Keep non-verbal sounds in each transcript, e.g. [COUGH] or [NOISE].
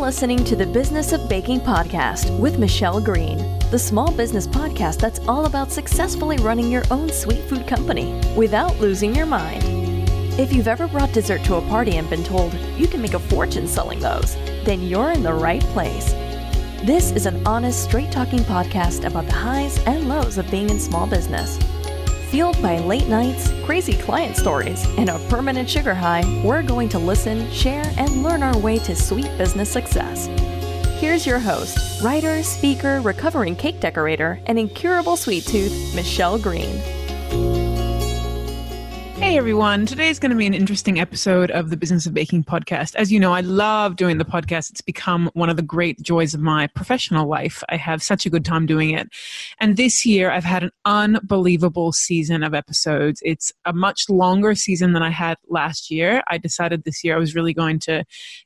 listening to the Business of Baking podcast with Michelle Green, the small business podcast that's all about successfully running your own sweet food company without losing your mind. If you've ever brought dessert to a party and been told you can make a fortune selling those, then you're in the right place. This is an honest, straight talking podcast about the highs and lows of being in small business. Fueled by late nights, crazy client stories, and a permanent sugar high, we're going to listen, share, and learn our way to sweet business success. Here's your host, writer, speaker, recovering cake decorator, and incurable sweet tooth, Michelle Green. Hey everyone, today's going to be an interesting episode of the Business of Baking podcast. As you know, I love doing the podcast. It's become one of the great joys of my professional life. I have such a good time doing it. And this year, I've had an unbelievable season of episodes. It's a much longer season than I had last year. I decided this year I was really going to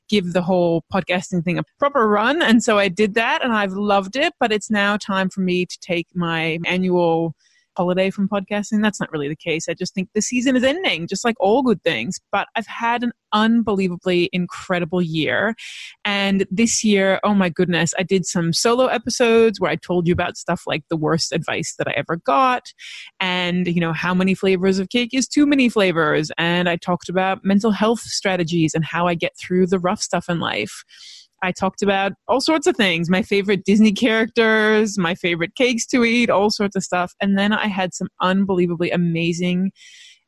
give the whole podcasting thing a proper run. And so I did that and I've loved it. But it's now time for me to take my annual holiday from podcasting. That's not really the case. I just think the season is ending, just like all good things. But I've had an unbelievably incredible year. And this year, oh my goodness, I did some solo episodes where I told you about stuff like the worst advice that I ever got and, you know, how many flavors of cake is too many flavors. And I talked about mental health strategies and how I get through the rough stuff in life. I talked about all sorts of things my favorite Disney characters, my favorite cakes to eat, all sorts of stuff. And then I had some unbelievably amazing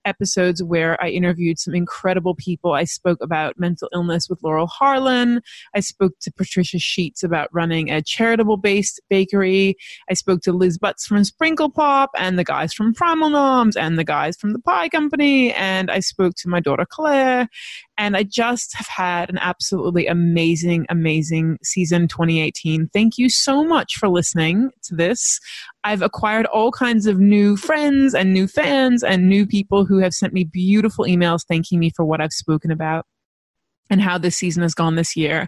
episodes where I interviewed some incredible people. I spoke about mental illness with Laurel Harlan. I spoke to Patricia Scheetz about running a charitable based bakery. I spoke to Liz Butts from Sprinkle Pop and the guys from Primal Noms and the guys from the Pie Company. And I spoke to my daughter Claire. And I just have had an absolutely amazing, amazing season 2018. Thank you so much for listening to this. I've acquired all kinds of new friends and new fans and new people who have sent me beautiful emails thanking me for what I've spoken about and how this season has gone this year.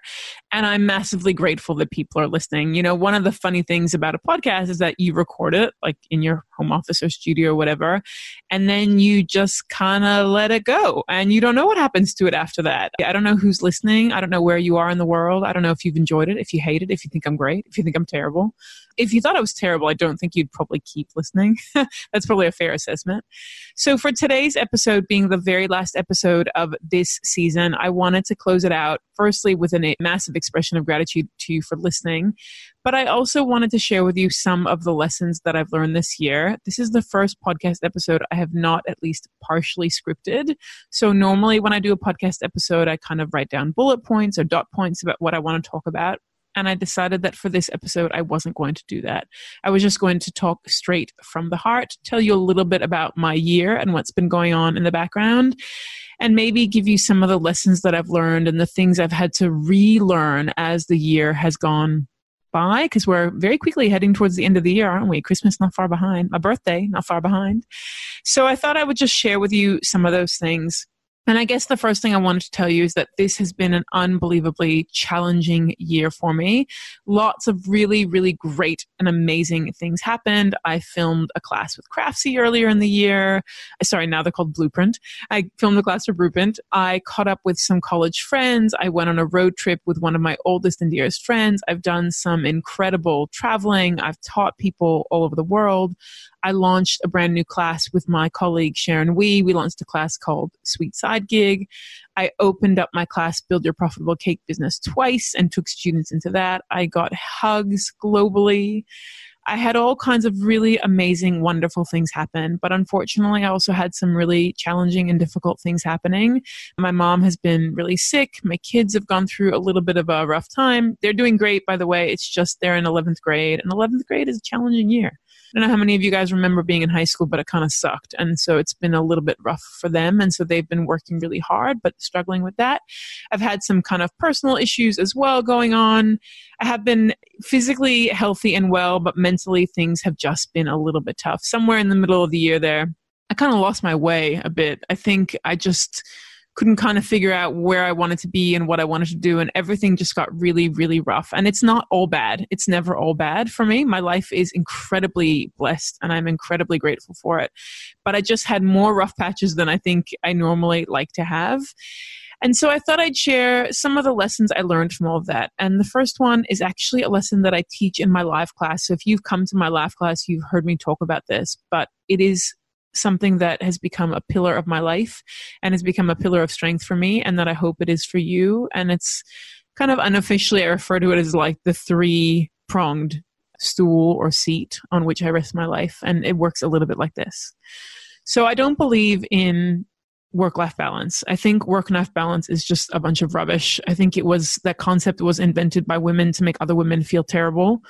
And I'm massively grateful that people are listening. You know, one of the funny things about a podcast is that you record it like in your home office or studio or whatever, and then you just kind of let it go and you don't know what happens to it after that. I don't know who's listening. I don't know where you are in the world. I don't know if you've enjoyed it, if you hate it, if you think I'm great, if you think I'm terrible if you thought I was terrible, I don't think you'd probably keep listening. [LAUGHS] That's probably a fair assessment. So, for today's episode, being the very last episode of this season, I wanted to close it out firstly with a massive expression of gratitude to you for listening. But I also wanted to share with you some of the lessons that I've learned this year. This is the first podcast episode I have not at least partially scripted. So, normally when I do a podcast episode, I kind of write down bullet points or dot points about what I want to talk about and I decided that for this episode, I wasn't going to do that. I was just going to talk straight from the heart, tell you a little bit about my year and what's been going on in the background, and maybe give you some of the lessons that I've learned and the things I've had to relearn as the year has gone by because we're very quickly heading towards the end of the year, aren't we? Christmas not far behind, my birthday not far behind. So I thought I would just share with you some of those things. And I guess the first thing I wanted to tell you is that this has been an unbelievably challenging year for me. Lots of really, really great and amazing things happened. I filmed a class with Craftsy earlier in the year. Sorry, now they're called Bluprint. I filmed a class for Bluprint. I caught up with some college friends. I went on a road trip with one of my oldest and dearest friends. I've done some incredible traveling. I've taught people all over the world. I launched a brand new class with my colleague Sharon Wee. We launched a class called Sweet Side Gig. I opened up my class, Build Your Profitable Cake Business, twice and took students into that. I got hugs globally. I had all kinds of really amazing, wonderful things happen. But unfortunately, I also had some really challenging and difficult things happening. My mom has been really sick. My kids have gone through a little bit of a rough time. They're doing great, by the way. It's just they're in 11th grade, and 11th grade is a challenging year. I don't know how many of you guys remember being in high school, but it kind of sucked. And so it's been a little bit rough for them. And so they've been working really hard, but struggling with that. I've had some kind of personal issues as well going on. I have been physically healthy and well, but mentally things have just been a little bit tough. Somewhere in the middle of the year there, I kind of lost my way a bit. I think I just couldn't kind of figure out where I wanted to be and what I wanted to do. And everything just got really, really rough. And it's not all bad. It's never all bad for me. My life is incredibly blessed and I'm incredibly grateful for it. But I just had more rough patches than I think I normally like to have. And so I thought I'd share some of the lessons I learned from all of that. And the first one is actually a lesson that I teach in my live class. So if you've come to my live class, you've heard me talk about this, but it is something that has become a pillar of my life and has become a pillar of strength for me and that I hope it is for you. And it's kind of unofficially, I refer to it as like the three pronged stool or seat on which I rest my life. And it works a little bit like this. So I don't believe in work life balance. I think work life balance is just a bunch of rubbish. I think it was that concept was invented by women to make other women feel terrible.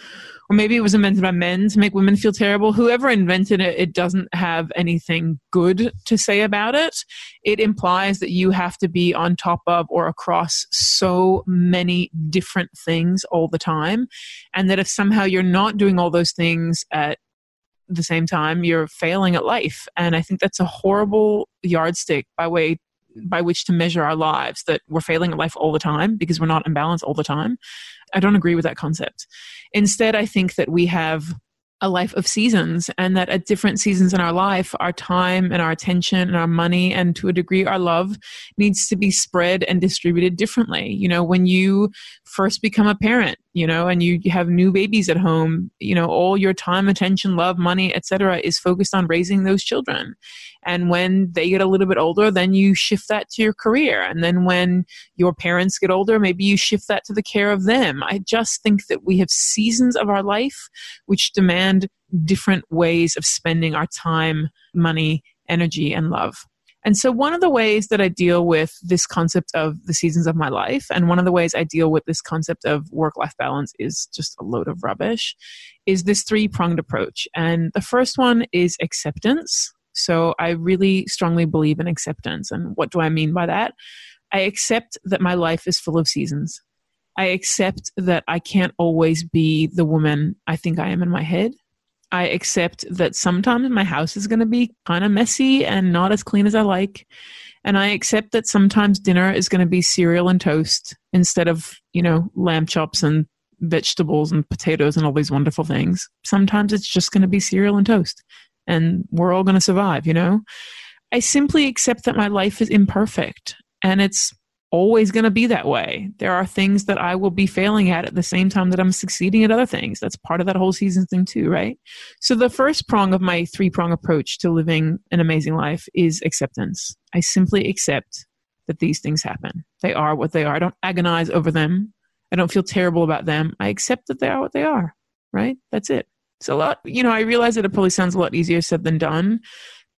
Or maybe it was invented by men to make women feel terrible. Whoever invented it, it doesn't have anything good to say about it. It implies that you have to be on top of or across so many different things all the time. And that if somehow you're not doing all those things at the same time you're failing at life. And i think that's a horrible yardstick by way by which to measure our lives that we're failing at life all the time because we're not in balance all the time. I don't agree with that concept. Instead i think that we have a life of seasons and that at different seasons in our life our time and our attention and our money and to a degree our love needs to be spread and distributed differently. You know when you first become a parent you know and you have new babies at home you know all your time attention love money etc is focused on raising those children. And when they get a little bit older then you shift that to your career. And then when your parents get older maybe you shift that to the care of them. I just think that we have seasons of our life which demand different ways of spending our time money energy and love and so, one of the ways that I deal with this concept of the seasons of my life, and one of the ways I deal with this concept of work life balance is just a load of rubbish, is this three pronged approach. And the first one is acceptance. So, I really strongly believe in acceptance. And what do I mean by that? I accept that my life is full of seasons. I accept that I can't always be the woman I think I am in my head. I accept that sometimes my house is going to be kind of messy and not as clean as I like. And I accept that sometimes dinner is going to be cereal and toast instead of, you know, lamb chops and vegetables and potatoes and all these wonderful things. Sometimes it's just going to be cereal and toast. And we're all going to survive, you know? I simply accept that my life is imperfect and it's always going to be that way. There are things that I will be failing at at the same time that I'm succeeding at other things. That's part of that whole season thing, too, right? So, the first prong of my three prong approach to living an amazing life is acceptance. I simply accept that these things happen. They are what they are. I don't agonize over them. I don't feel terrible about them. I accept that they are what they are, right? That's it. It's a lot, you know, I realize that it probably sounds a lot easier said than done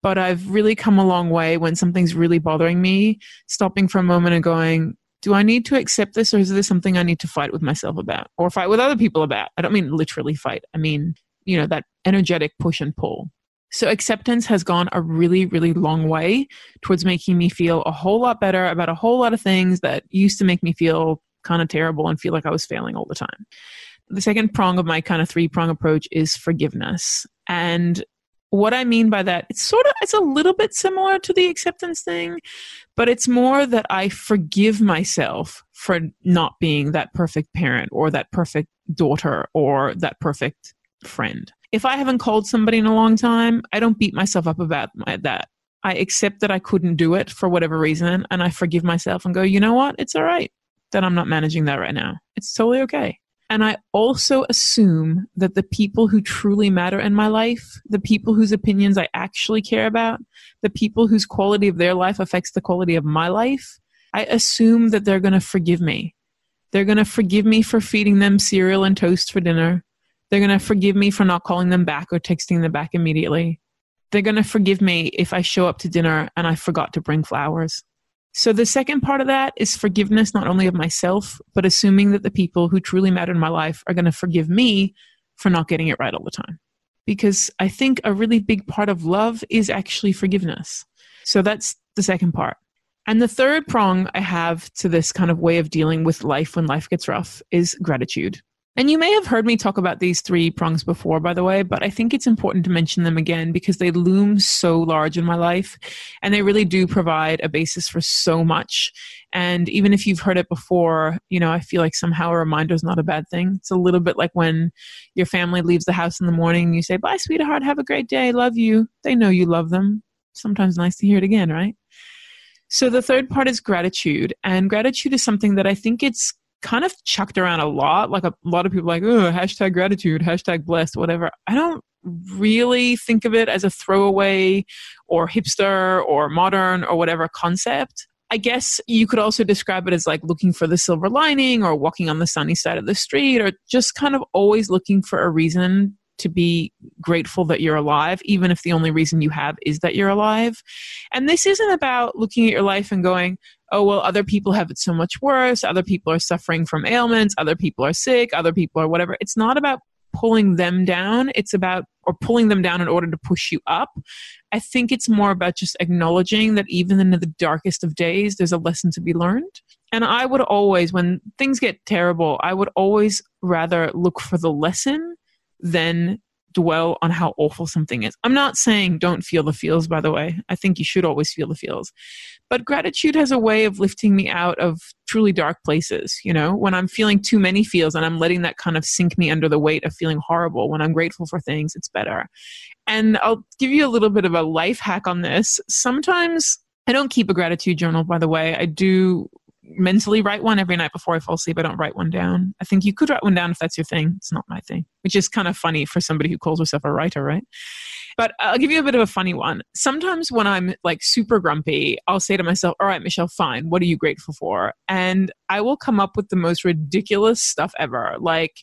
but I've really come a long way when something's really bothering me, stopping for a moment and going, do I need to accept this or is this something I need to fight with myself about or fight with other people about? I don't mean literally fight. I mean, you know, that energetic push and pull. So acceptance has gone a really, really long way towards making me feel a whole lot better about a whole lot of things that used to make me feel kind of terrible and feel like I was failing all the time. The second prong of my kind of three prong approach is forgiveness. And what I mean by that, it's sort of it's a little bit similar to the acceptance thing, but it's more that I forgive myself for not being that perfect parent or that perfect daughter or that perfect friend. If I haven't called somebody in a long time, I don't beat myself up about my, that. I accept that I couldn't do it for whatever reason and I forgive myself and go, "You know what? It's all right that I'm not managing that right now. It's totally okay." And I also assume that the people who truly matter in my life, the people whose opinions I actually care about, the people whose quality of their life affects the quality of my life, I assume that they're going to forgive me. They're going to forgive me for feeding them cereal and toast for dinner. They're going to forgive me for not calling them back or texting them back immediately. They're going to forgive me if I show up to dinner and I forgot to bring flowers. So the second part of that is forgiveness, not only of myself, but assuming that the people who truly matter in my life are going to forgive me for not getting it right all the time. Because I think a really big part of love is actually forgiveness. So that's the second part. And the third prong I have to this kind of way of dealing with life when life gets rough is gratitude. And you may have heard me talk about these three prongs before, by the way, but I think it's important to mention them again because they loom so large in my life and they really do provide a basis for so much. And even if you've heard it before, you know, I feel like somehow a reminder is not a bad thing. It's a little bit like when your family leaves the house in the morning and you say, Bye, sweetheart, have a great day, love you. They know you love them. Sometimes nice to hear it again, right? So the third part is gratitude. And gratitude is something that I think it's kind of chucked around a lot. Like a, lot of people like, oh, hashtag gratitude, hashtag blessed, whatever. I don't really think of it as a throwaway or hipster or modern or whatever concept. I guess you could also describe it as like looking for the silver lining or walking on the sunny side of the street or just kind of always looking for a reason to be grateful that you're alive, even if the only reason you have is that you're alive. And this isn't about looking at your life and going, oh, well, other people have it so much worse. Other people are suffering from ailments. Other people are sick. Other people are whatever. It's not about pulling them down. It's about, or pulling them down in order to push you up. I think it's more about just acknowledging that even in the darkest of days, there's a lesson to be learned. And I would always, when things get terrible, I would always rather look for the lesson than dwell on how awful something is. I'm not saying don't feel the feels, by the way. I think you should always feel the feels. But gratitude has a way of lifting me out of truly dark places. You know, when I'm feeling too many feels and I'm letting that kind of sink me under the weight of feeling horrible, when I'm grateful for things, it's better. And I'll give you a little bit of a life hack on this. Sometimes I don't keep a gratitude journal, by the way. I do mentally write one every night before I fall asleep. I don't write one down. I think you could write one down if that's your thing. It's not my thing, which is kind of funny for somebody who calls herself a writer, right? But I'll give you a bit of a funny one. Sometimes when I'm like super grumpy, I'll say to myself, All right, Michelle, fine. What are you grateful for? And I will come up with the most ridiculous stuff ever. Like,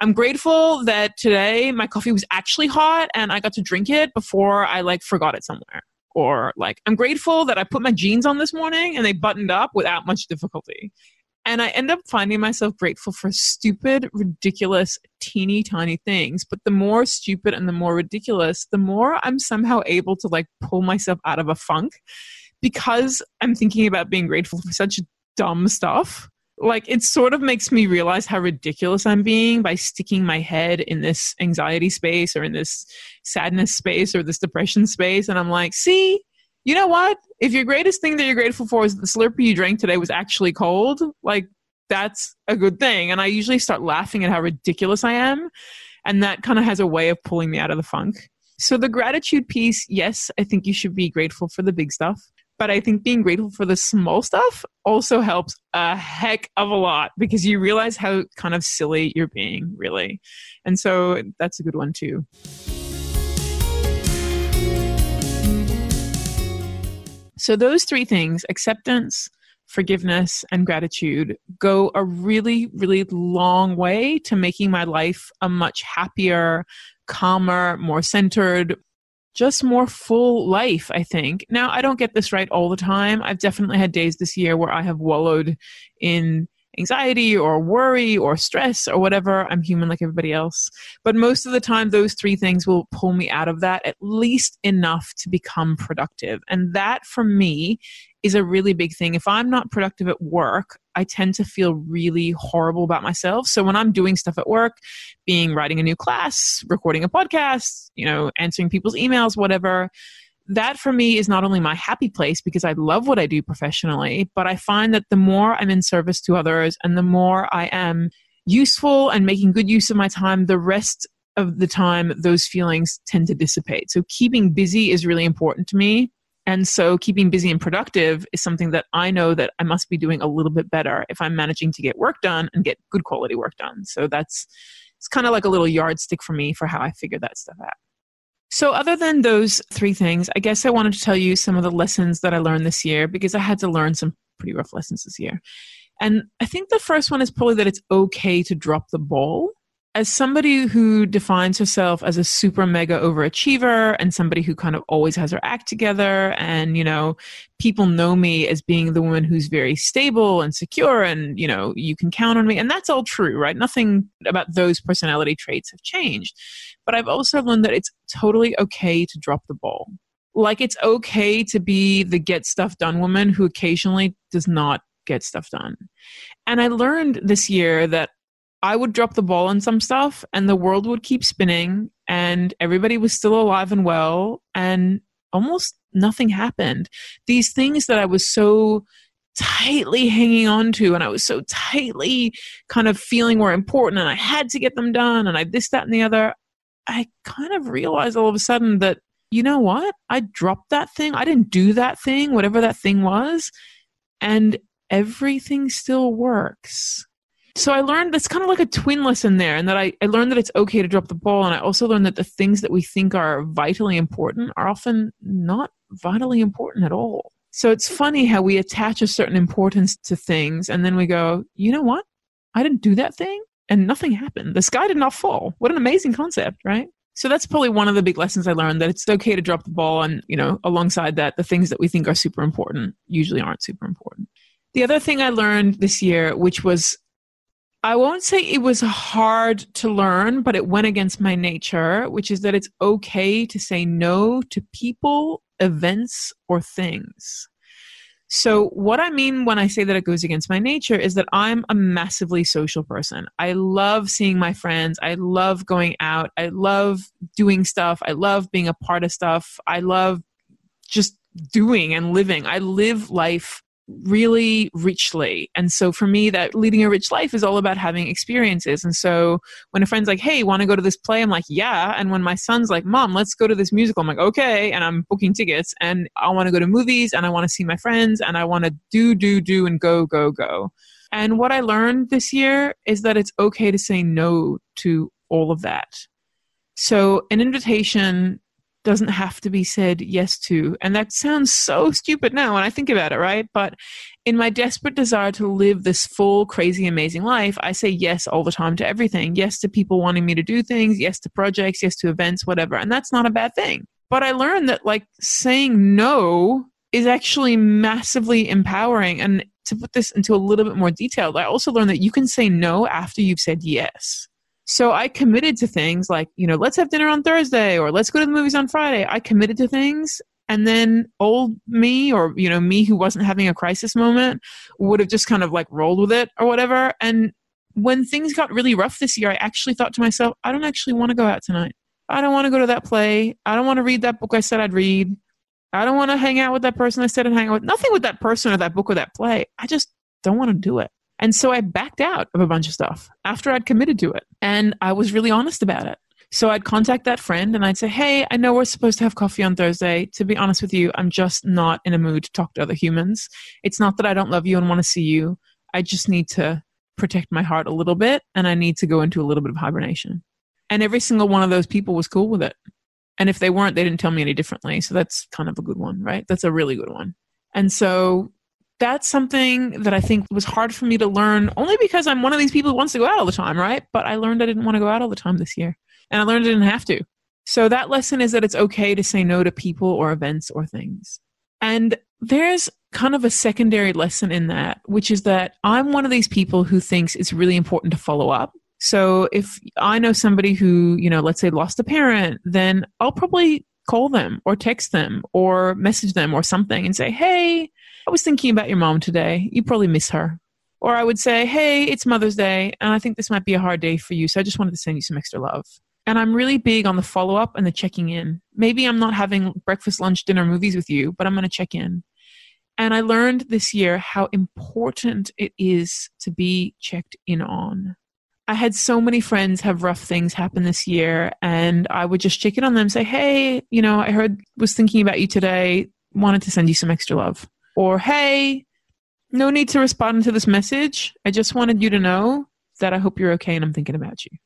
I'm grateful that today my coffee was actually hot and I got to drink it before I like forgot it somewhere or like i'm grateful that i put my jeans on this morning and they buttoned up without much difficulty. And i end up finding myself grateful for stupid ridiculous teeny tiny things. But the more stupid and the more ridiculous the more i'm somehow able to like pull myself out of a funk because i'm thinking about being grateful for such dumb stuff like it sort of makes me realize how ridiculous I'm being by sticking my head in this anxiety space or in this sadness space or this depression space. And I'm like, see, you know what? If your greatest thing that you're grateful for is the Slurpee you drank today was actually cold, like that's a good thing. And I usually start laughing at how ridiculous I am. And that kind of has a way of pulling me out of the funk. So the gratitude piece, yes, I think you should be grateful for the big stuff but I think being grateful for the small stuff also helps a heck of a lot because you realize how kind of silly you're being, really. And so that's a good one too. So, those three things acceptance, forgiveness, and gratitude go a really, really long way to making my life a much happier, calmer, more centered, just more full life, I think. Now, I don't get this right all the time. I've definitely had days this year where I have wallowed in anxiety or worry or stress or whatever. I'm human like everybody else. But most of the time, those three things will pull me out of that at least enough to become productive. And that for me is a really big thing. If I'm not productive at work, I tend to feel really horrible about myself. So when I'm doing stuff at work, being writing a new class, recording a podcast, you know, answering people's emails, whatever, that for me is not only my happy place because I love what I do professionally, but I find that the more I'm in service to others and the more I am useful and making good use of my time, the rest of the time those feelings tend to dissipate. So keeping busy is really important to me. And so keeping busy and productive is something that I know that I must be doing a little bit better if I'm managing to get work done and get good quality work done. So that's it's kind of like a little yardstick for me for how I figure that stuff out. So, other than those three things, I guess I wanted to tell you some of the lessons that I learned this year because I had to learn some pretty rough lessons this year. And I think the first one is probably that it's okay to drop the ball as somebody who defines herself as a super mega overachiever and somebody who kind of always has her act together and you know people know me as being the woman who's very stable and secure and you know you can count on me. And that's all true right? Nothing about those personality traits have changed. But i've also learned that it's totally okay to drop the ball. Like it's okay to be the get stuff done woman who occasionally does not get stuff done. And i learned this year that I would drop the ball on some stuff and the world would keep spinning and everybody was still alive and well and almost nothing happened. These things that I was so tightly hanging on to and I was so tightly kind of feeling were important and I had to get them done and I this, that, and the other. I kind of realized all of a sudden that you know what? I dropped that thing. I didn't do that thing, whatever that thing was. And everything still works. So I learned that's kind of like a twin lesson there, and that I, I learned that it's okay to drop the ball. And I also learned that the things that we think are vitally important are often not vitally important at all. So it's funny how we attach a certain importance to things and then we go, you know what? I didn't do that thing and nothing happened. The sky did not fall. What an amazing concept, right? So that's probably one of the big lessons I learned that it's okay to drop the ball and, you know, alongside that, the things that we think are super important usually aren't super important. The other thing I learned this year, which was, I won't say it was hard to learn, but it went against my nature, which is that it's okay to say no to people, events, or things. So, what I mean when I say that it goes against my nature is that I'm a massively social person. I love seeing my friends. I love going out. I love doing stuff. I love being a part of stuff. I love just doing and living. I live life really richly. And so for me, that leading a rich life is all about having experiences. And so when a friend's like, hey, want to go to this play? I'm like, yeah. And when my son's like, mom, let's go to this musical, I'm like, okay. And I'm booking tickets and I want to go to movies and I want to see my friends and I want to do, do, do and go, go, go. And what I learned this year is that it's okay to say no to all of that. So an invitation doesn't have to be said yes to. And that sounds so stupid now when I think about it, right? But in my desperate desire to live this full, crazy, amazing life, I say yes all the time to everything. Yes to people wanting me to do things, yes to projects, yes to events, whatever. And that's not a bad thing. But I learned that like saying no is actually massively empowering. And to put this into a little bit more detail, I also learned that you can say no after you've said yes. So I committed to things like, you know, let's have dinner on Thursday or let's go to the movies on Friday. I committed to things. And then old me or you know me who wasn't having a crisis moment would have just kind of like rolled with it or whatever. And when things got really rough this year i actually thought to myself i don't actually want to go out tonight. I don't want to go to that play. I don't want to read that book i said i'd read. I don't want to hang out with that person i said i'd hang out with. Nothing with that person or that book or that play. I just don't want to do it and so I backed out of a bunch of stuff after I'd committed to it. And I was really honest about it. So I'd contact that friend and I'd say, Hey, I know we're supposed to have coffee on Thursday. To be honest with you, I'm just not in a mood to talk to other humans. It's not that I don't love you and want to see you. I just need to protect my heart a little bit and I need to go into a little bit of hibernation. And every single one of those people was cool with it. And if they weren't, they didn't tell me any differently. So that's kind of a good one, right? That's a really good one. And so that's something that I think was hard for me to learn only because I'm one of these people who wants to go out all the time, right? But I learned I didn't want to go out all the time this year. And I learned I didn't have to. So that lesson is that it's okay to say no to people or events or things. And there's kind of a secondary lesson in that, which is that I'm one of these people who thinks it's really important to follow up. So if I know somebody who, you know, let's say lost a parent, then I'll probably call them or text them or message them or something and say, hey, I was thinking about your mom today. You probably miss her. Or I would say, hey, it's Mother's Day, and I think this might be a hard day for you, so I just wanted to send you some extra love. And I'm really big on the follow up and the checking in. Maybe I'm not having breakfast, lunch, dinner, movies with you, but I'm going to check in. And I learned this year how important it is to be checked in on. I had so many friends have rough things happen this year, and I would just check in on them, say, Hey, you know, I heard, was thinking about you today, wanted to send you some extra love. Or, Hey, no need to respond to this message. I just wanted you to know that I hope you're okay and I'm thinking about you.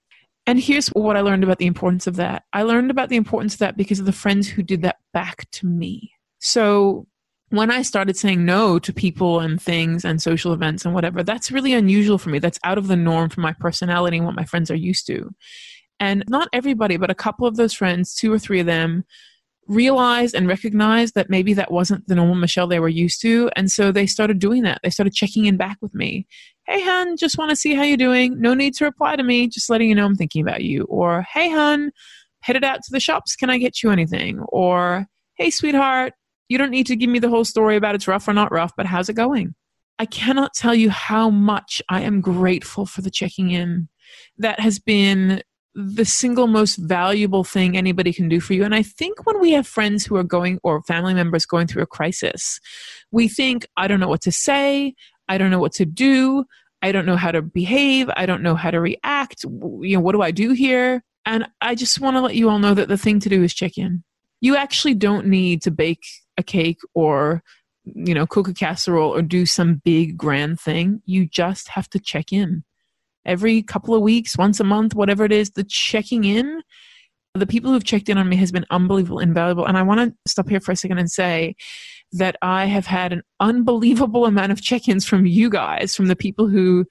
And here's what I learned about the importance of that. I learned about the importance of that because of the friends who did that back to me. So when I started saying no to people and things and social events and whatever, that's really unusual for me. That's out of the norm for my personality and what my friends are used to. And not everybody, but a couple of those friends, two or three of them, realized and recognized that maybe that wasn't the normal Michelle they were used to. And so they started doing that. They started checking in back with me. Hey, hun, just want to see how you're doing. No need to reply to me. Just letting you know I'm thinking about you. Or, hey, hun, headed out to the shops. Can I get you anything? Or, hey, sweetheart, you don't need to give me the whole story about it's rough or not rough, but how's it going? I cannot tell you how much I am grateful for the checking in. That has been the single most valuable thing anybody can do for you. And I think when we have friends who are going or family members going through a crisis, we think, I don't know what to say, I don't know what to do, I don't know how to behave, I don't know how to react. You know, what do I do here? And I just want to let you all know that the thing to do is check in You actually don't need to bake a cake or you know cook a casserole or do some big grand thing. You just have to check in every couple of weeks, once a month, whatever it is. The checking in the people who've checked in on me has been unbelievable, invaluable. And I want to stop here for a second and say that I have had an unbelievable amount of check ins from you guys, from the people who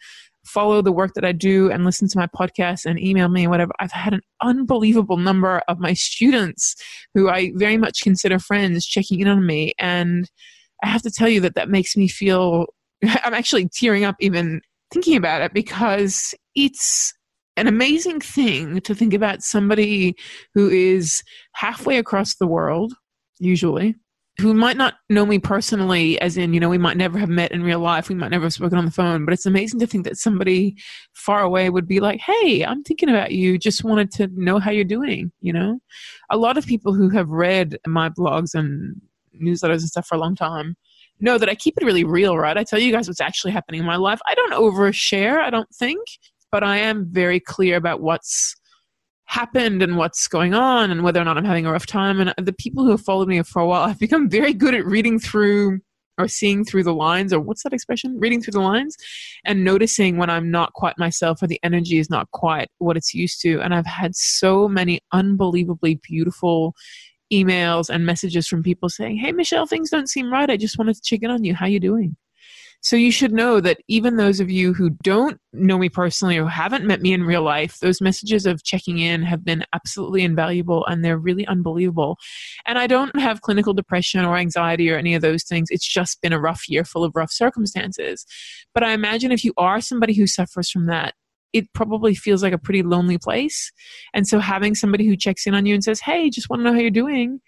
follow the work that I do and listen to my podcast and email me and whatever. I've had an unbelievable number of my students who I very much consider friends checking in on me. And I have to tell you that that makes me feel, [LAUGHS] I'm actually tearing up even thinking about it because it's an amazing thing to think about somebody who is halfway across the world, usually, who might not know me personally, as in, you know, we might never have met in real life, we might never have spoken on the phone, but it's amazing to think that somebody far away would be like, hey, I'm thinking about you, just wanted to know how you're doing, you know? A lot of people who have read my blogs and newsletters and stuff for a long time know that I keep it really real, right? I tell you guys what's actually happening in my life. I don't overshare, I don't think but I am very clear about what's happened and what's going on and whether or not I'm having a rough time. And the people who have followed me for a while, I've become very good at reading through or seeing through the lines, or what's that expression? Reading through the lines and noticing when I'm not quite myself or the energy is not quite what it's used to. And I've had so many unbelievably beautiful emails and messages from people saying, Hey, Michelle, things don't seem right. I just wanted to check in on you. How are you doing? So you should know that even those of you who don't know me personally or haven't met me in real life, those messages of checking in have been absolutely invaluable and they're really unbelievable. And I don't have clinical depression or anxiety or any of those things. It's just been a rough year full of rough circumstances. But I imagine if you are somebody who suffers from that, it probably feels like a pretty lonely place. And so having somebody who checks in on you and says, Hey, just want to know how you're doing.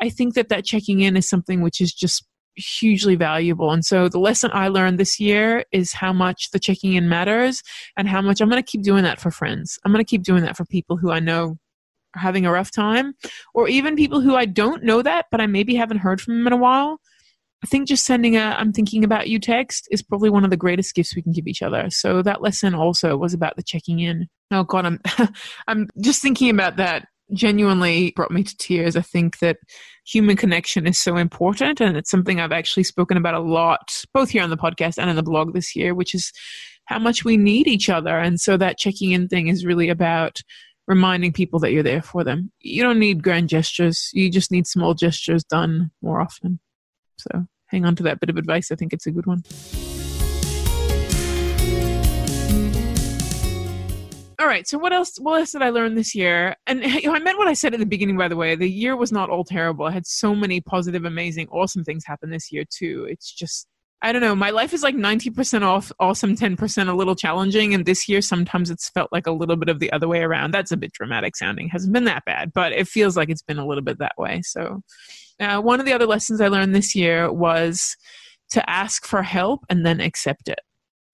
I think that that checking in is something which is just hugely valuable. And so the lesson I learned this year is how much the checking in matters and how much I'm going to keep doing that for friends. I'm going to keep doing that for people who I know are having a rough time or even people who I don't know that, but I maybe haven't heard from them in a while. I think just sending a I'm thinking about you text is probably one of the greatest gifts we can give each other. So that lesson also was about the checking in. Oh god, I'm [LAUGHS] I'm just thinking about that genuinely brought me to tears. I think that human connection is so important, and it's something I've actually spoken about a lot, both here on the podcast and in the blog this year, which is how much we need each other. And so that checking in thing is really about reminding people that you're there for them. You don't need grand gestures, you just need small gestures done more often. So hang on to that bit of advice. I think it's a good one. all right. So what else? What else did I learn this year? And [LAUGHS] you know, I meant what I said at the beginning. By the way, the year was not all terrible. I had so many positive, amazing, awesome things happen this year too. It's just I don't know. My life is like ninety percent off, awesome, ten percent a little challenging. And this year, sometimes it's felt like a little bit of the other way around. That's a bit dramatic sounding. Hasn't been that bad, but it feels like it's been a little bit that way. So, uh, one of the other lessons I learned this year was to ask for help and then accept it.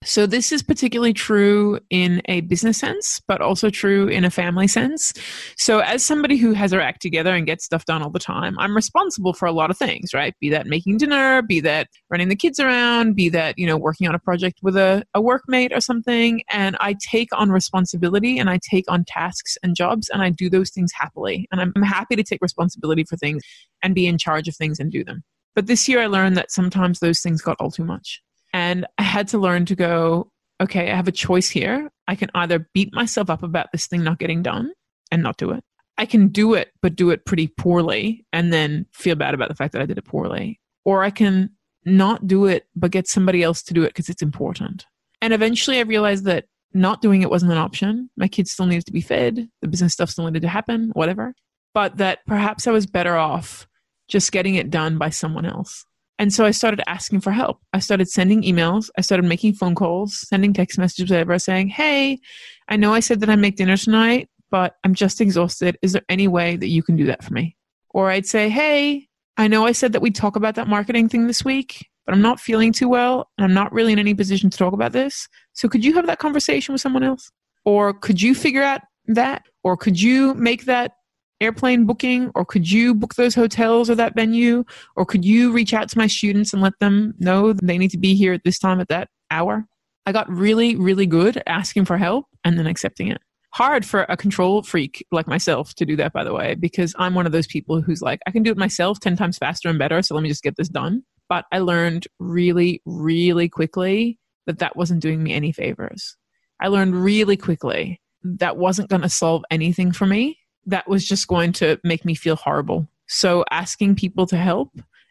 So, this is particularly true in a business sense, but also true in a family sense. So, as somebody who has her act together and gets stuff done all the time, I'm responsible for a lot of things, right? Be that making dinner, be that running the kids around, be that, you know, working on a project with a, a workmate or something. And I take on responsibility and I take on tasks and jobs and I do those things happily. And I'm, I'm happy to take responsibility for things and be in charge of things and do them. But this year I learned that sometimes those things got all too much. And I had to learn to go, okay, I have a choice here. I can either beat myself up about this thing not getting done and not do it. I can do it, but do it pretty poorly and then feel bad about the fact that I did it poorly. Or I can not do it, but get somebody else to do it because it's important. And eventually I realized that not doing it wasn't an option. My kids still needed to be fed, the business stuff still needed to happen, whatever. But that perhaps I was better off just getting it done by someone else. And so I started asking for help. I started sending emails. I started making phone calls, sending text messages, whatever, saying, Hey, I know I said that I make dinner tonight, but I'm just exhausted. Is there any way that you can do that for me? Or I'd say, Hey, I know I said that we'd talk about that marketing thing this week, but I'm not feeling too well and I'm not really in any position to talk about this. So could you have that conversation with someone else? Or could you figure out that? Or could you make that airplane booking or could you book those hotels or that venue or could you reach out to my students and let them know they need to be here at this time at that hour i got really really good at asking for help and then accepting it hard for a control freak like myself to do that, by the way, because I'm one of those people who's like, I can do it myself 10 times faster and better. So let me just get this done. But I learned really, really quickly that that wasn't doing me any favors. I learned really quickly that wasn't going to solve anything for me. That was just going to make me feel horrible. So asking people to help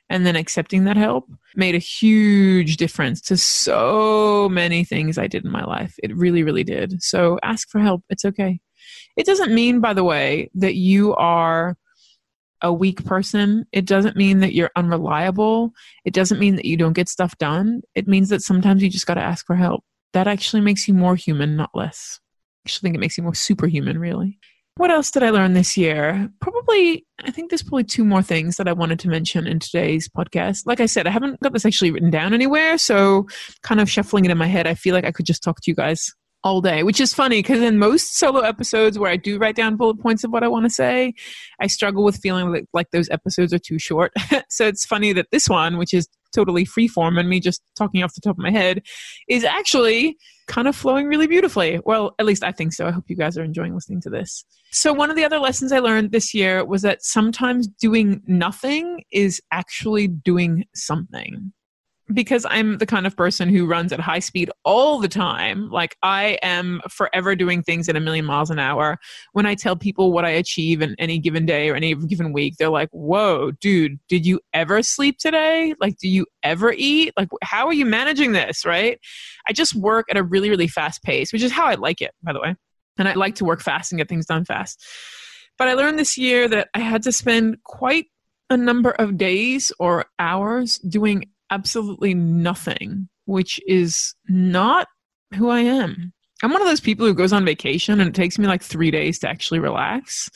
and then accepting that help made a huge difference to so many things I did in my life. It really, really did. So ask for help. It's okay. It doesn't mean, by the way, that you are a weak person. It doesn't mean that you're unreliable. It doesn't mean that you don't get stuff done. It means that sometimes you just got to ask for help. That actually makes you more human, not less. I actually think it makes you more superhuman, really. What else did I learn this year? Probably, I think there's probably two more things that I wanted to mention in today's podcast. Like I said, I haven't got this actually written down anywhere. So, kind of shuffling it in my head, I feel like I could just talk to you guys all day, which is funny because in most solo episodes where I do write down bullet points of what I want to say, I struggle with feeling like, like those episodes are too short. [LAUGHS] so it's funny that this one, which is totally freeform and me just talking off the top of my head, is actually kind of flowing really beautifully. Well, at least I think so. I hope you guys are enjoying listening to this. So, one of the other lessons I learned this year was that sometimes doing nothing is actually doing something because I'm the kind of person who runs at high speed all the time, like I am forever doing things at a million miles an hour. When I tell people what I achieve in any given day or any given week, they're like, whoa, dude, did you ever sleep today? Like, do you ever eat? Like, how are you managing this? Right? I just work at a really, really fast pace, which is how I like it, by the way. And I like to work fast and get things done fast. But I learned this year that I had to spend quite a number of days or hours doing absolutely nothing, which is not who I am. I'm one of those people who goes on vacation and it takes me like three days to actually relax.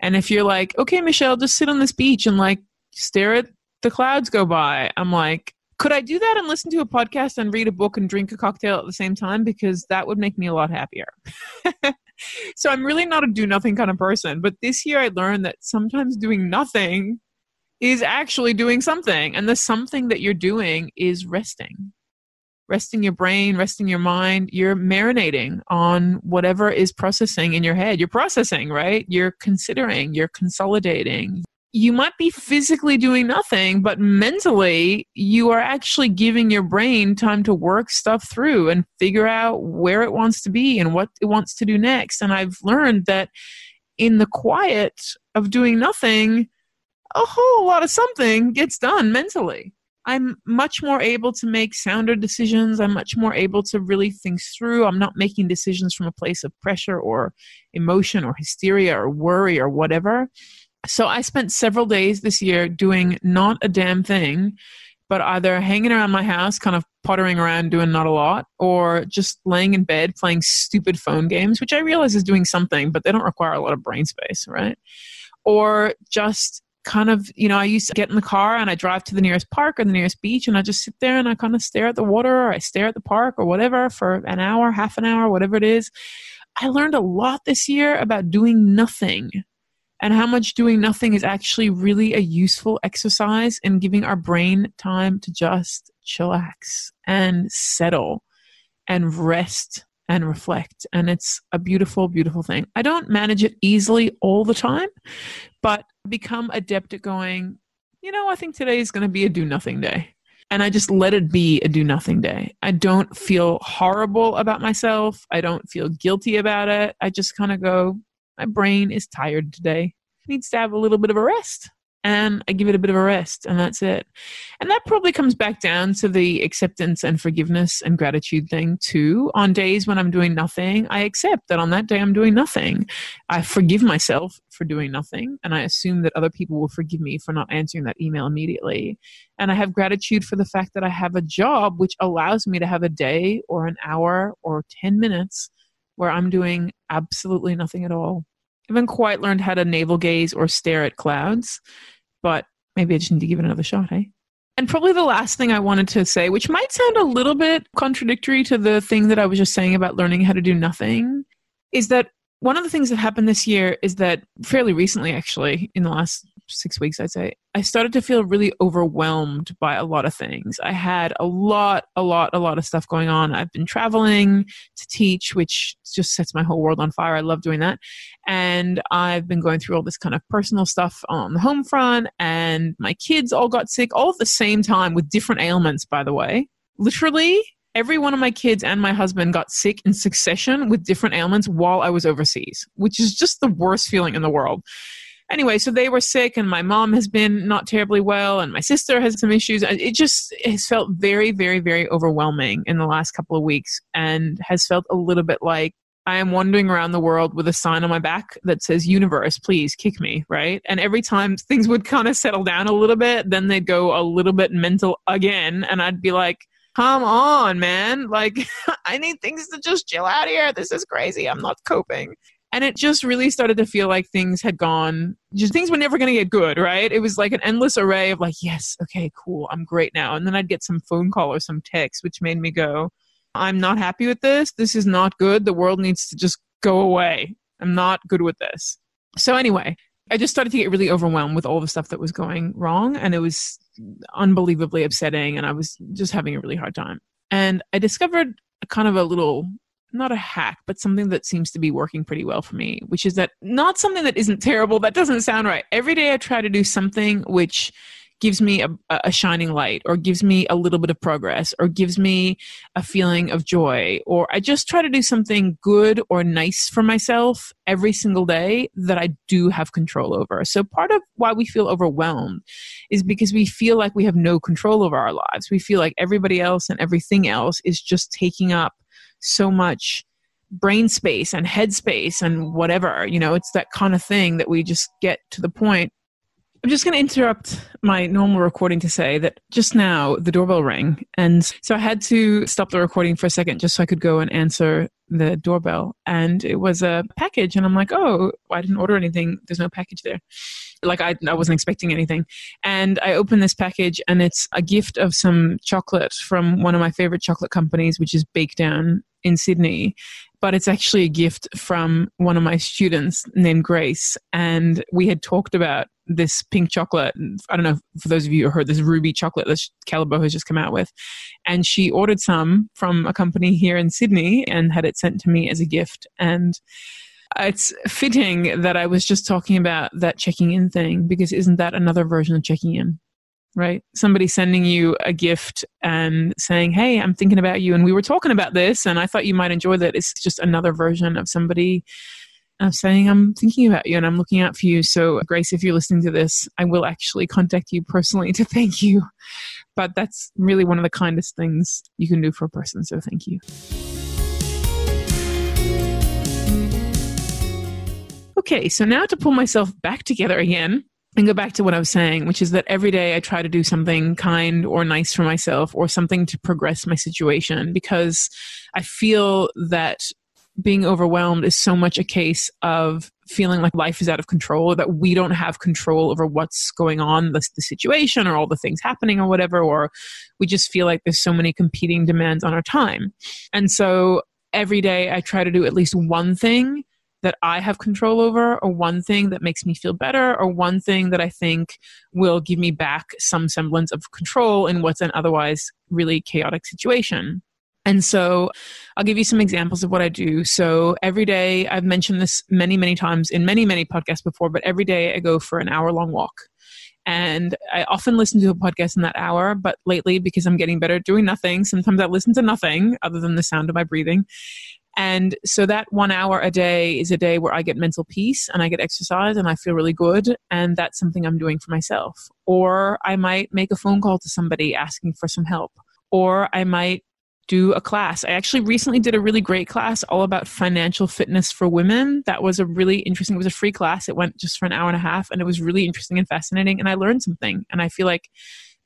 And if you're like, okay, Michelle, just sit on this beach and like stare at the clouds go by, I'm like, could I do that and listen to a podcast and read a book and drink a cocktail at the same time? Because that would make me a lot happier. [LAUGHS] so I'm really not a do nothing kind of person. But this year I learned that sometimes doing nothing is actually doing something. And the something that you're doing is resting. Resting your brain, resting your mind. You're marinating on whatever is processing in your head. You're processing, right? You're considering, you're consolidating. You might be physically doing nothing, but mentally, you are actually giving your brain time to work stuff through and figure out where it wants to be and what it wants to do next. And I've learned that in the quiet of doing nothing, a whole lot of something gets done mentally. I'm much more able to make sounder decisions. I'm much more able to really think through. I'm not making decisions from a place of pressure or emotion or hysteria or worry or whatever. So I spent several days this year doing not a damn thing, but either hanging around my house, kind of pottering around, doing not a lot, or just laying in bed playing stupid phone games, which I realize is doing something, but they don't require a lot of brain space, right? Or just kind of, you know, I used to get in the car and I drive to the nearest park or the nearest beach and I just sit there and I kind of stare at the water or I stare at the park or whatever for an hour, half an hour, whatever it is. I learned a lot this year about doing nothing and how much doing nothing is actually really a useful exercise in giving our brain time to just chillax and settle and rest and reflect. And it's a beautiful, beautiful thing. I don't manage it easily all the time, but become adept at going, you know, I think today is going to be a do nothing day. And I just let it be a do nothing day. I don't feel horrible about myself. I don't feel guilty about it. I just kind of go, my brain is tired today. Needs to have a little bit of a rest and I give it a bit of a rest, and that's it. And that probably comes back down to the acceptance and forgiveness and gratitude thing, too. On days when I'm doing nothing, I accept that on that day I'm doing nothing. I forgive myself for doing nothing, and I assume that other people will forgive me for not answering that email immediately. And I have gratitude for the fact that I have a job which allows me to have a day or an hour or 10 minutes where I'm doing absolutely nothing at all I haven't quite learned how to navel gaze or stare at clouds, but maybe I just need to give it another shot, hey? And probably the last thing I wanted to say, which might sound a little bit contradictory to the thing that I was just saying about learning how to do nothing, is that one of the things that happened this year is that fairly recently, actually, in the last six weeks, I'd say, I started to feel really overwhelmed by a lot of things. I had a lot, a lot, a lot of stuff going on. I've been traveling to teach, which just sets my whole world on fire. I love doing that. And I've been going through all this kind of personal stuff on the home front, and my kids all got sick all at the same time with different ailments, by the way. Literally, every one of my kids and my husband got sick in succession with different ailments while I was overseas, which is just the worst feeling in the world. Anyway, so they were sick, and my mom has been not terribly well, and my sister has some issues. It just has felt very, very, very overwhelming in the last couple of weeks and has felt a little bit like I am wandering around the world with a sign on my back that says, Universe, please kick me, right? And every time [LAUGHS] things would kind of settle down a little bit, then they'd go a little bit mental again, and I'd be like, come on, man. Like, [LAUGHS] I need things to just chill out here. This is crazy. I'm not coping. And it just really started to feel like things had gone, just things were never going to get good, right? It was like an endless array of like, yes, okay, cool, I'm great now. And then I'd get some phone call or some text, which made me go, I'm not happy with this. This is not good. The world needs to just go away. I'm not good with this. So, anyway, I just started to get really overwhelmed with all the stuff that was going wrong. And it was unbelievably upsetting. And I was just having a really hard time. And I discovered kind of a little, not a hack, but something that seems to be working pretty well for me, which is that not something that isn't terrible. That doesn't sound right. Every day I try to do something which gives me a, a shining light or gives me a little bit of progress or gives me a feeling of joy or i just try to do something good or nice for myself every single day that i do have control over so part of why we feel overwhelmed is because we feel like we have no control over our lives we feel like everybody else and everything else is just taking up so much brain space and head space and whatever you know it's that kind of thing that we just get to the point I'm just going to interrupt my normal recording to say that just now the doorbell rang. And so I had to stop the recording for a second just so I could go and answer the doorbell. And it was a package. And I'm like, oh, I didn't order anything. There's no package there. Like I, I wasn't expecting anything. And I open this package and it's a gift of some chocolate from one of my favorite chocolate companies, which is Bakedown in Sydney but it's actually a gift from one of my students named Grace. And we had talked about this pink chocolate. I don't know for those of you who heard this ruby chocolate that Callebaut has just come out with. And she ordered some from a company here in Sydney and had it sent to me as a gift. And it's fitting that I was just talking about that checking in thing because isn't that another version of checking in? right? Somebody sending you a gift and saying, Hey, I'm thinking about you. And we were talking about this and I thought you might enjoy that. It's just another version of somebody uh, saying, I'm thinking about you and I'm looking out for you. So, Grace, if you're listening to this, I will actually contact you personally to [LAUGHS] thank you. But that's really one of the kindest things you can do for a person. So, thank you. Okay, so now to pull myself back together again and go back to what I was saying, which is that every day I try to do something kind or nice for myself or something to progress my situation because I feel that being overwhelmed is so much a case of feeling like life is out of control, that we don't have control over what's going on, the, the situation or all the things happening or whatever, or we just feel like there's so many competing demands on our time. And so every day I try to do at least one thing that I have control over, or one thing that makes me feel better, or one thing that I think will give me back some semblance of control in what's an otherwise really chaotic situation. And so I'll give you some examples of what I do. So every day, I've mentioned this many, many times in many, many podcasts before, but every day I go for an hour long walk. And I often listen to a podcast in that hour, but lately, because I'm getting better at doing nothing, sometimes I listen to nothing other than the sound of my breathing. And so that one hour a day is a day where I get mental peace and I get exercise and I feel really good. And that's something I'm doing for myself. Or I might make a phone call to somebody asking for some help. Or I might do a class. I actually recently did a really great class all about financial fitness for women. That was a really interesting, it was a free class. It went just for an hour and a half and it was really interesting and fascinating. And I learned something. And I feel like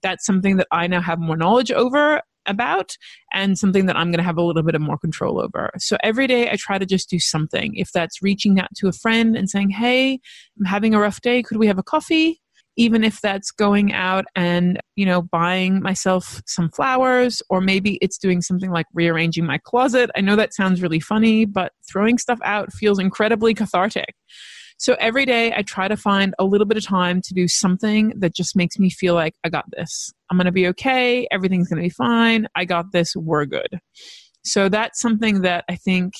that's something that I now have more knowledge over about and something that I'm going to have a little bit of more control over. So every day I try to just do something. If that's reaching out to a friend and saying, Hey, I'm having a rough day. Could we have a coffee? Even if that's going out and, you know, buying myself some flowers, or maybe it's doing something like rearranging my closet. I know that sounds really funny, but throwing stuff out feels incredibly cathartic. So every day I try to find a little bit of time to do something that just makes me feel like I got this. I'm going to be okay. Everything's going to be fine. I got this. We're good. So that's something that I think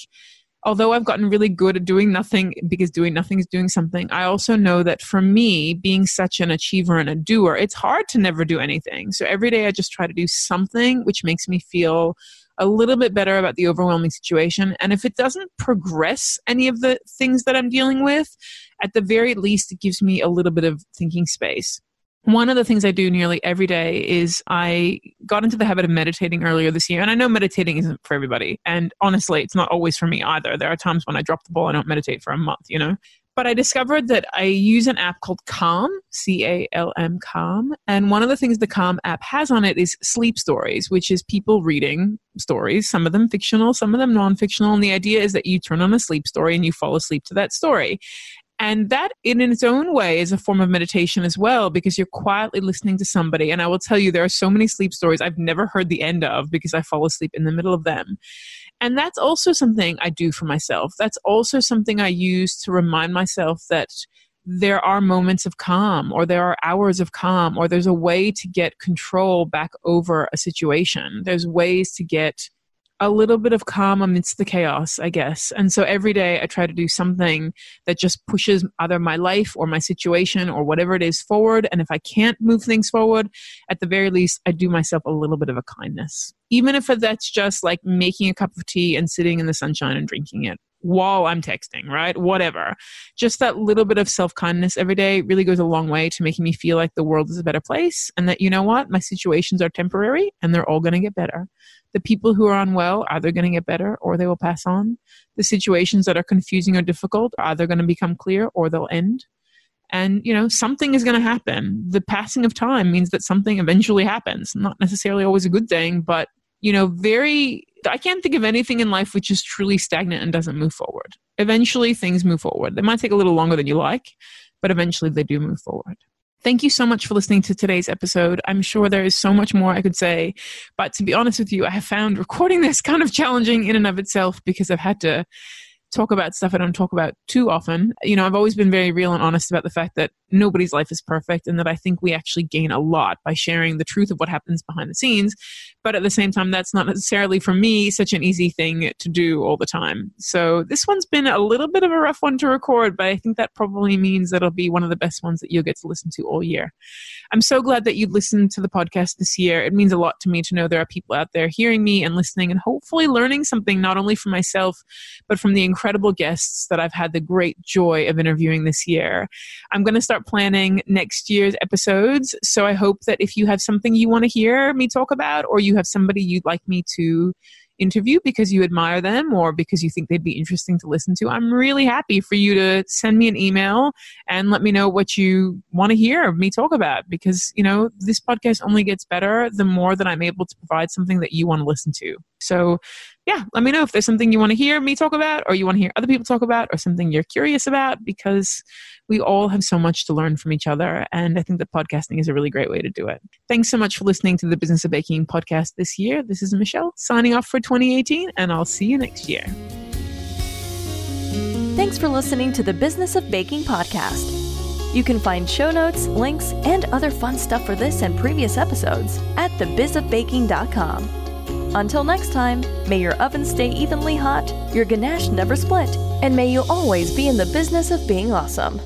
although I've gotten really good at doing nothing because doing nothing is doing something, I also know that for me, being such an achiever and a doer, it's hard to never do anything. So every day I just try to do something which makes me feel a little bit better about the overwhelming situation. And if it doesn't progress any of the things that I'm dealing with, at the very least, it gives me a little bit of thinking space. One of the things I do nearly every day is I got into the habit of meditating earlier this year. And I know meditating isn't for everybody. And honestly, it's not always for me either. There are times when I drop the ball, I don't meditate for a month, you know? But I discovered that I use an app called Calm, C A L M Calm. And one of the things the Calm app has on it is sleep stories, which is people reading stories, some of them fictional, some of them non fictional. And the idea is that you turn on a sleep story and you fall asleep to that story. And that, in its own way, is a form of meditation as well, because you're quietly listening to somebody. And I will tell you, there are so many sleep stories I've never heard the end of because I fall asleep in the middle of them. And that's also something I do for myself. That's also something I use to remind myself that there are moments of calm or there are hours of calm or there's a way to get control back over a situation. There's ways to get a little bit of calm amidst the chaos, I guess. And so every day I try to do something that just pushes either my life or my situation or whatever it is forward. And if I can't move things forward, at the very least, I do myself a little bit of a kindness. Even if that's just like making a cup of tea and sitting in the sunshine and drinking it while I'm texting, right? Whatever. Just that little bit of self kindness every day really goes a long way to making me feel like the world is a better place and that, you know what, my situations are temporary and they're all going to get better. The people who are unwell, are either going to get better or they will pass on. The situations that are confusing or difficult are either going to become clear or they'll end. And, you know, something is going to happen. The passing of time means that something eventually happens. Not necessarily always a good thing, but, you know, very I can't think of anything in life which is truly stagnant and doesn't move forward. Eventually, things move forward. They might take a little longer than you like, but eventually they do move forward. Thank you so much for listening to today's episode. I'm sure there is so much more I could say, but to be honest with you, I have found recording this [LAUGHS] kind of challenging in and of itself because I've had to talk about stuff I don't talk about too often. You know, I've always been very real and honest about the fact that nobody's life is perfect and that I think we actually gain a lot by sharing the truth of what happens behind the scenes. But at the same time, that's not necessarily for me such an easy thing to do all the time. So this one's been a little bit of a rough one to record, but I think that probably means that it'll be one of the best ones that you'll get to listen to all year. I'm so glad that you listened to the podcast this year. It means a lot to me to know there are people out there hearing me and listening and hopefully learning something not only from myself, but from the incredible guests that I've had the great joy of interviewing this year. I'm going to start planning next year's episodes. So I hope that if you have something you want to hear me talk about, or you have somebody you'd like me to interview because you admire them or because you think they'd be interesting to listen to, I'm really happy for you to send me an email and let me know what you want to hear me talk about because, you know, this podcast only gets better the more that I'm able to provide something that you want to listen to. So yeah, let me know if there's something you want to hear me talk about or you want to hear other people talk about or something you're curious about because we all have so much to learn from each other. And I think that podcasting is a really great way to do it. Thanks so much for listening to the Business of Baking podcast this year. This is Michelle signing off for 2018, and I'll see you next year. Thanks for listening to the Business of Baking podcast. You can find show notes, links, and other fun stuff for this and previous episodes at thebizofbaking.com. Until next time, may your oven stay evenly hot, your ganache never split, and may you always be in the business of being awesome.